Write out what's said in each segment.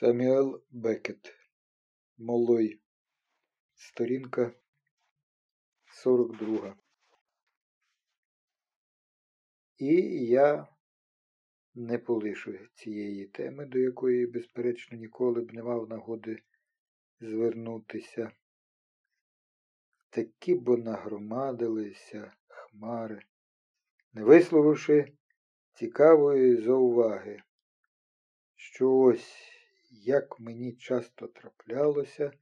Самюел Бекет. Молой. Сторінка 42. І я не полишу цієї теми, до якої, безперечно, ніколи б не мав нагоди звернутися. Такі бо нагромадилися хмари, не висловивши цікавої зауваги, що ось як мені часто траплялося,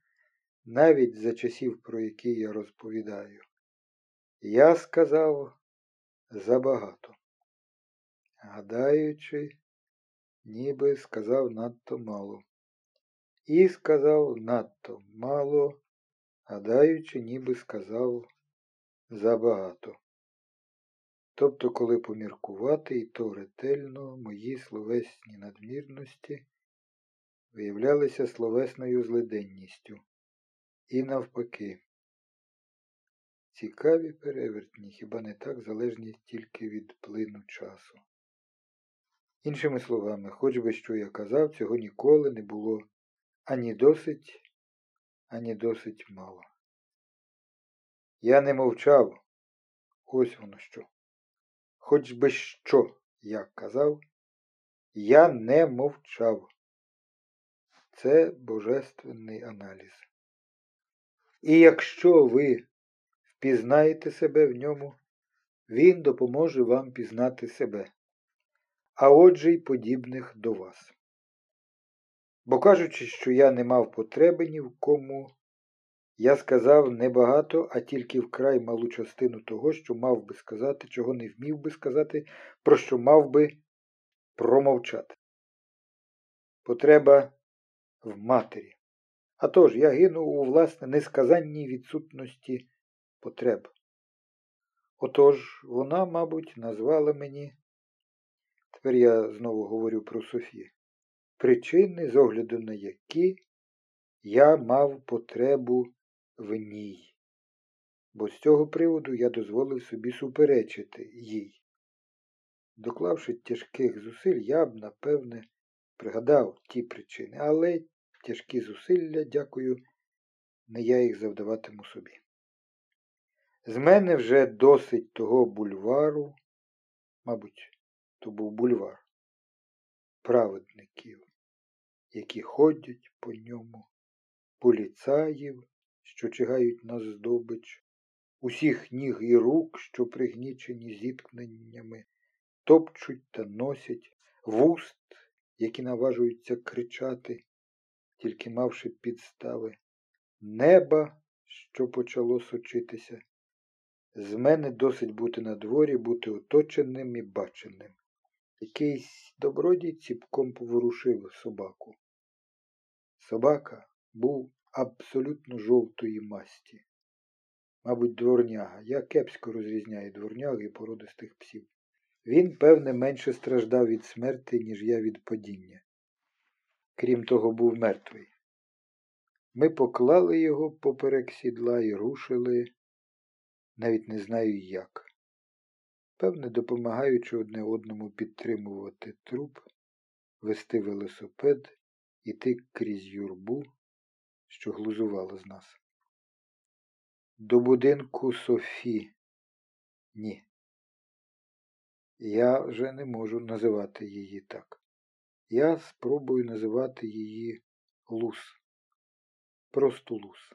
навіть за часів, про які я розповідаю, я сказав забагато, гадаючи, ніби сказав надто мало. І сказав надто мало, гадаючи, ніби сказав забагато. Тобто, коли поміркувати, і то ретельно мої словесні надмірності виявлялися словесною злиденністю. І навпаки. Цікаві перевертні, хіба не так залежні тільки від плину часу. Іншими словами, хоч би що я казав, цього ніколи не було ані досить, ані досить мало. Я не мовчав, ось воно що. Хоч би що я казав, я не мовчав. Це божественний аналіз. І якщо ви впізнаєте себе в ньому, він допоможе вам пізнати себе, а отже й подібних до вас. Бо кажучи, що я не мав потреби ні в кому, я сказав не багато, а тільки вкрай малу частину того, що мав би сказати, чого не вмів би сказати, про що мав би промовчати. Потреба в матері. А тож, я гину у власне несказанній відсутності потреб. Отож, вона, мабуть, назвала мені, тепер я знову говорю про Софію, причини, з огляду на які я мав потребу в ній. Бо з цього приводу я дозволив собі суперечити їй. Доклавши тяжких зусиль, я б, напевне, пригадав ті причини, але тяжкі зусилля, дякую, не я їх завдаватиму собі. З мене вже досить того бульвару, мабуть, то був бульвар, праведників, які ходять по ньому, поліцаїв, що чигають на здобич, усіх ніг і рук, що пригнічені зіткненнями, топчуть та носять, вуст, які наважуються кричати, тільки мавши підстави, неба, що почало сочитися. З мене досить бути на дворі, бути оточеним і баченим. Якийсь добродій ціпком поворушив собаку. Собака був абсолютно жовтої масті. Мабуть, дворняга. Я кепсько розрізняю дворняг і породистих псів. Він, певне, менше страждав від смерти, ніж я від падіння крім того, був мертвий. Ми поклали його поперек сідла і рушили, навіть не знаю як. Певне, допомагаючи одне одному підтримувати труп, вести велосипед, іти крізь юрбу, що глузувала з нас. До будинку Софі. Ні. Я вже не можу називати її так. Я спробую називати її Лус. Просто Лус.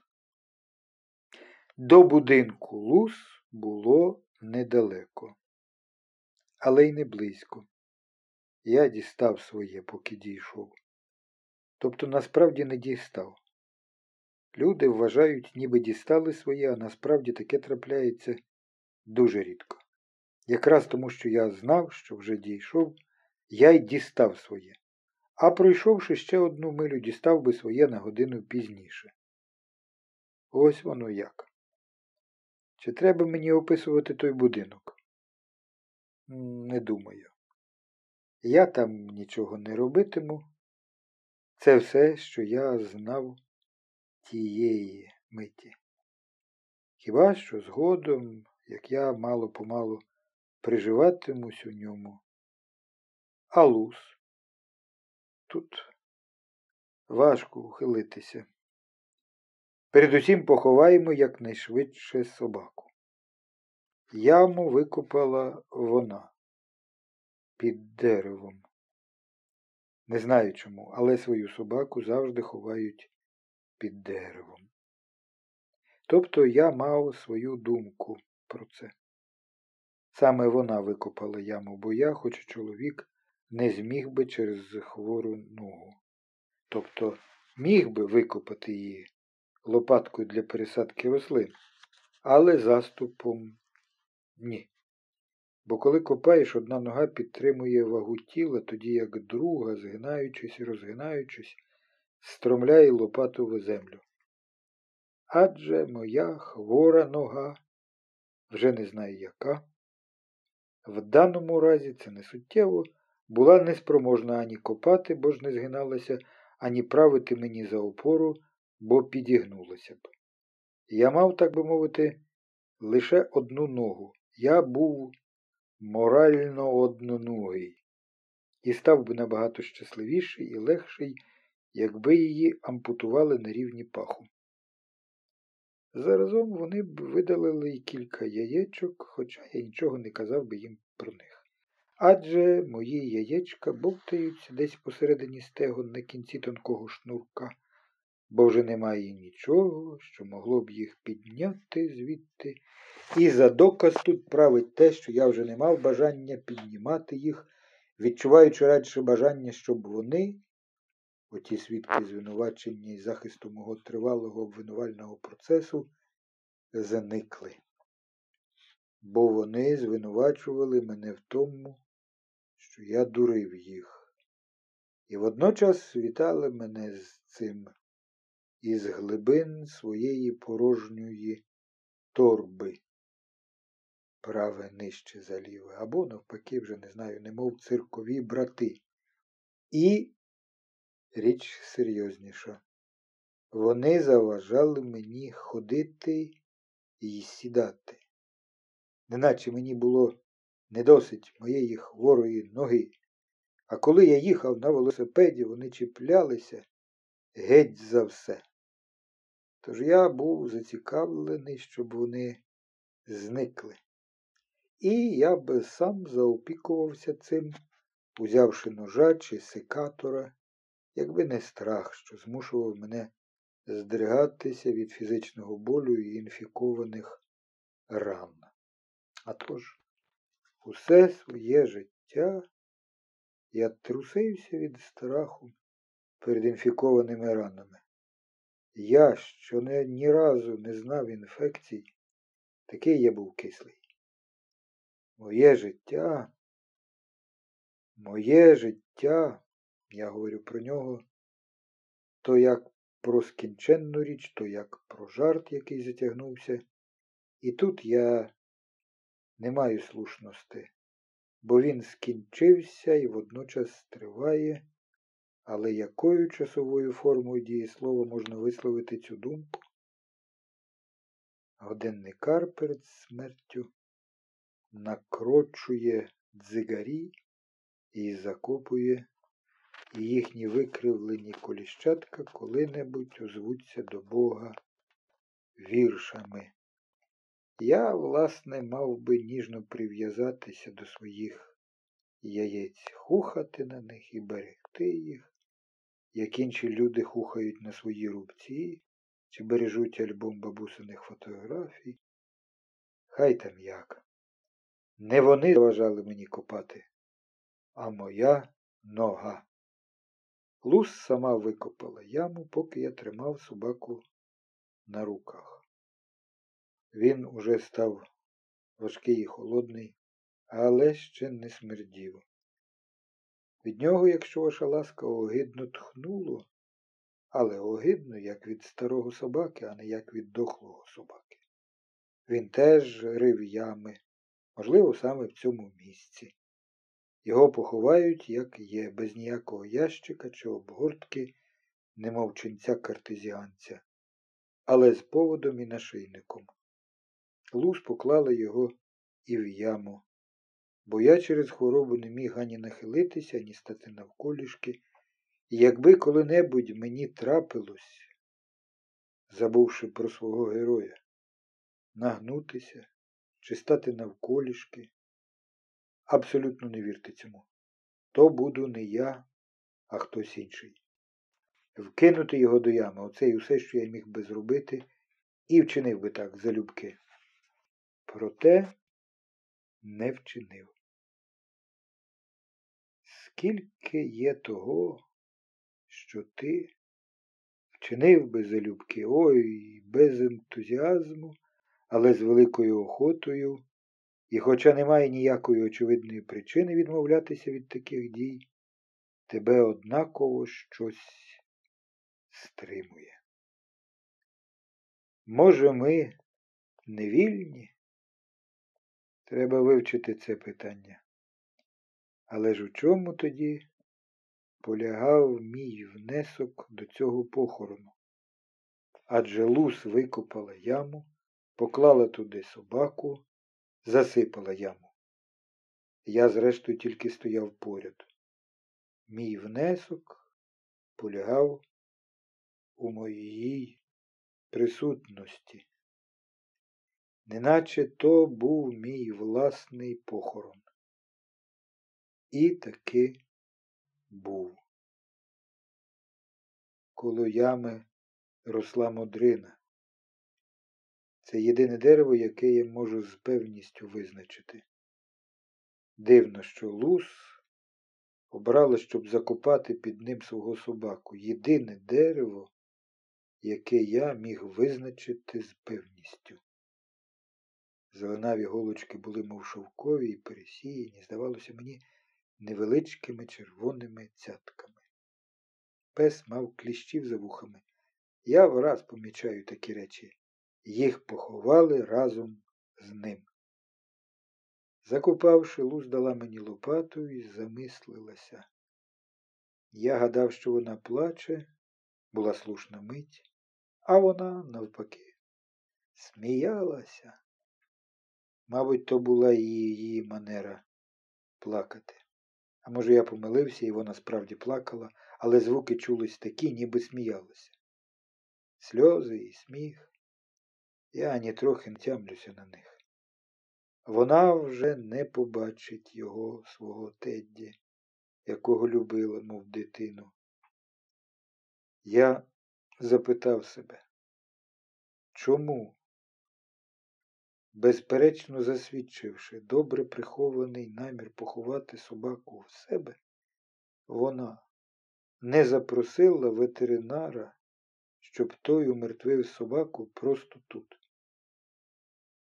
До будинку Лус було недалеко, але й не близько. Я дістав своє, поки дійшов. Тобто насправді не дістав. Люди вважають, ніби дістали своє, а насправді таке трапляється дуже рідко. Якраз тому, що я знав, що вже дійшов, я й дістав своє а пройшовши ще одну милю, дістав би своє на годину пізніше. Ось воно як. Чи треба мені описувати той будинок? Не думаю. Я там нічого не робитиму. Це все, що я знав тієї миті. Хіба що згодом, як я мало помалу приживатимусь у ньому, а лус Тут важко ухилитися. Передусім поховаємо якнайшвидше собаку. Яму викопала вона під деревом. Не знаю чому, але свою собаку завжди ховають під деревом. Тобто я мав свою думку про це. Саме вона викопала яму, бо я, хоч чоловік, не зміг би через хвору ногу. Тобто міг би викопати її лопаткою для пересадки рослин, але заступом ні. Бо коли копаєш, одна нога підтримує вагу тіла, тоді як друга, згинаючись і розгинаючись, стромляє лопату в землю. Адже моя хвора нога, вже не знаю яка, в даному разі це не суттєво, була неспроможна ані копати, бо ж не згиналася, ані правити мені за опору, бо підігнулася б. Я мав, так би мовити, лише одну ногу. Я був морально одноногий і став би набагато щасливіший і легший, якби її ампутували на рівні паху. Заразом вони б видалили й кілька яєчок, хоча я нічого не казав би їм про них. Адже мої яєчка бовтаються десь посередині стегон на кінці тонкого шнурка, бо вже немає нічого, що могло б їх підняти звідти. І за доказ тут править те, що я вже не мав бажання піднімати їх, відчуваючи радше бажання, щоб вони, оті свідки звинувачення і захисту мого тривалого обвинувального процесу, заникли. Бо вони звинувачували мене в тому, що я дурив їх, і водночас вітали мене з цим із глибин своєї порожньої торби, праве нижче за ліве, або, навпаки, вже не знаю, немов циркові брати. І річ серйозніша. Вони заважали мені ходити і сідати. Неначе мені було не досить моєї хворої ноги. А коли я їхав на велосипеді, вони чіплялися геть за все. Тож я був зацікавлений, щоб вони зникли. І я би сам заопікувався цим, узявши ножа чи секатора, якби не страх, що змушував мене здригатися від фізичного болю і інфікованих ран. А тож, усе своє життя я трусився від страху перед інфікованими ранами. Я, що не, ні разу не знав інфекцій, такий я був кислий. Моє життя, моє життя, я говорю про нього, то як про скінченну річ, то як про жарт, який затягнувся. І тут я не маю слушності, бо він скінчився і водночас триває, але якою часовою формою дієслова можна висловити цю думку? Годинникар перед смертю накрочує дзигарі і закопує, їхні викривлені коліщатка коли-небудь озвуться до Бога віршами. Я, власне, мав би ніжно прив'язатися до своїх яєць, хухати на них і берегти їх, як інші люди хухають на свої рубці чи бережуть альбом бабусиних фотографій. Хай там як. Не вони заважали мені копати, а моя нога. Лус сама викопала яму, поки я тримав собаку на руках. Він уже став важкий і холодний, але ще не смердів. Від нього, якщо ваша ласка, огидно тхнуло, але огидно, як від старого собаки, а не як від дохлого собаки. Він теж рив ями, можливо, саме в цьому місці. Його поховають, як є, без ніякого ящика чи обгортки, немов ченця картезіанця, але з поводом і нашийником. Луз поклала його і в яму, бо я через хворобу не міг ані нахилитися, ані стати навколішки, і якби коли-небудь мені трапилось, забувши про свого героя, нагнутися чи стати навколішки, абсолютно не вірте цьому. То буду не я, а хтось інший. Вкинути його до ями, оце і усе, що я міг би зробити, і вчинив би так залюбки. Проте не вчинив. Скільки є того, що ти вчинив би залюбки, ой, без ентузіазму, але з великою охотою, і, хоча немає ніякої очевидної причини відмовлятися від таких дій, тебе однаково щось стримує. Може, ми не вільні? Треба вивчити це питання. Але ж у чому тоді полягав мій внесок до цього похорону? Адже лус викопала яму, поклала туди собаку, засипала яму. Я, зрештою, тільки стояв поряд. Мій внесок полягав у моїй присутності, неначе то був мій власний похорон. І таки був. Коло ями росла модрина. Це єдине дерево, яке я можу з певністю визначити. Дивно, що лус обрала, щоб закопати під ним свого собаку. Єдине дерево, яке я міг визначити з певністю. Зеленаві голочки були, мов шовкові і пересіяні, здавалося мені, невеличкими червоними цятками. Пес мав кліщів за вухами. Я враз помічаю такі речі. Їх поховали разом з ним. Закопавши, луз дала мені лопату і замислилася. Я гадав, що вона плаче, була слушна мить, а вона, навпаки, сміялася. Мабуть, то була і її манера плакати. А може, я помилився, і вона справді плакала, але звуки чулись такі, ніби сміялася. Сльози і сміх. Я ані трохи не тямлюся на них. Вона вже не побачить його свого Тедді, якого любила, мов дитину. Я запитав себе, чому, безперечно засвідчивши добре прихований намір поховати собаку в себе, вона не запросила ветеринара, щоб той умертвив собаку просто тут.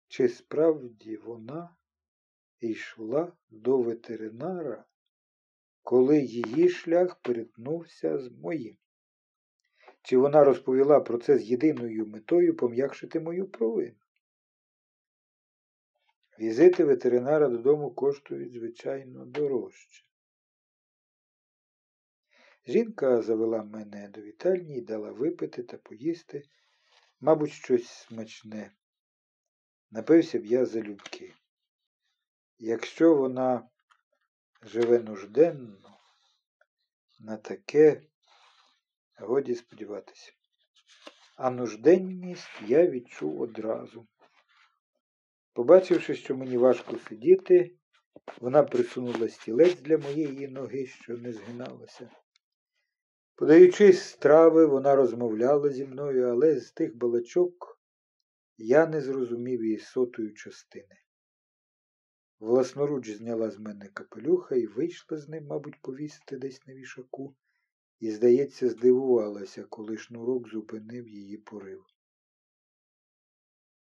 Чи справді вона йшла до ветеринара, коли її шлях перетнувся з моїм? Чи вона розповіла про це з єдиною метою пом'якшити мою провину? Візити ветеринара додому коштують, звичайно, дорожче. Жінка завела мене до вітальні і дала випити та поїсти, мабуть, щось смачне. Напився б я залюбки. Якщо вона живе нужденно, на таке годі сподіватися. А нужденність я відчув одразу. Побачивши, що мені важко сидіти, вона присунула стілець для моєї ноги, що не згиналася. Подаючись страви, вона розмовляла зі мною, але з тих балачок я не зрозумів її сотої частини. Власноруч зняла з мене капелюха і вийшла з ним, мабуть, повісити десь на вішаку, і, здається, здивувалася, коли шнурок зупинив її порив.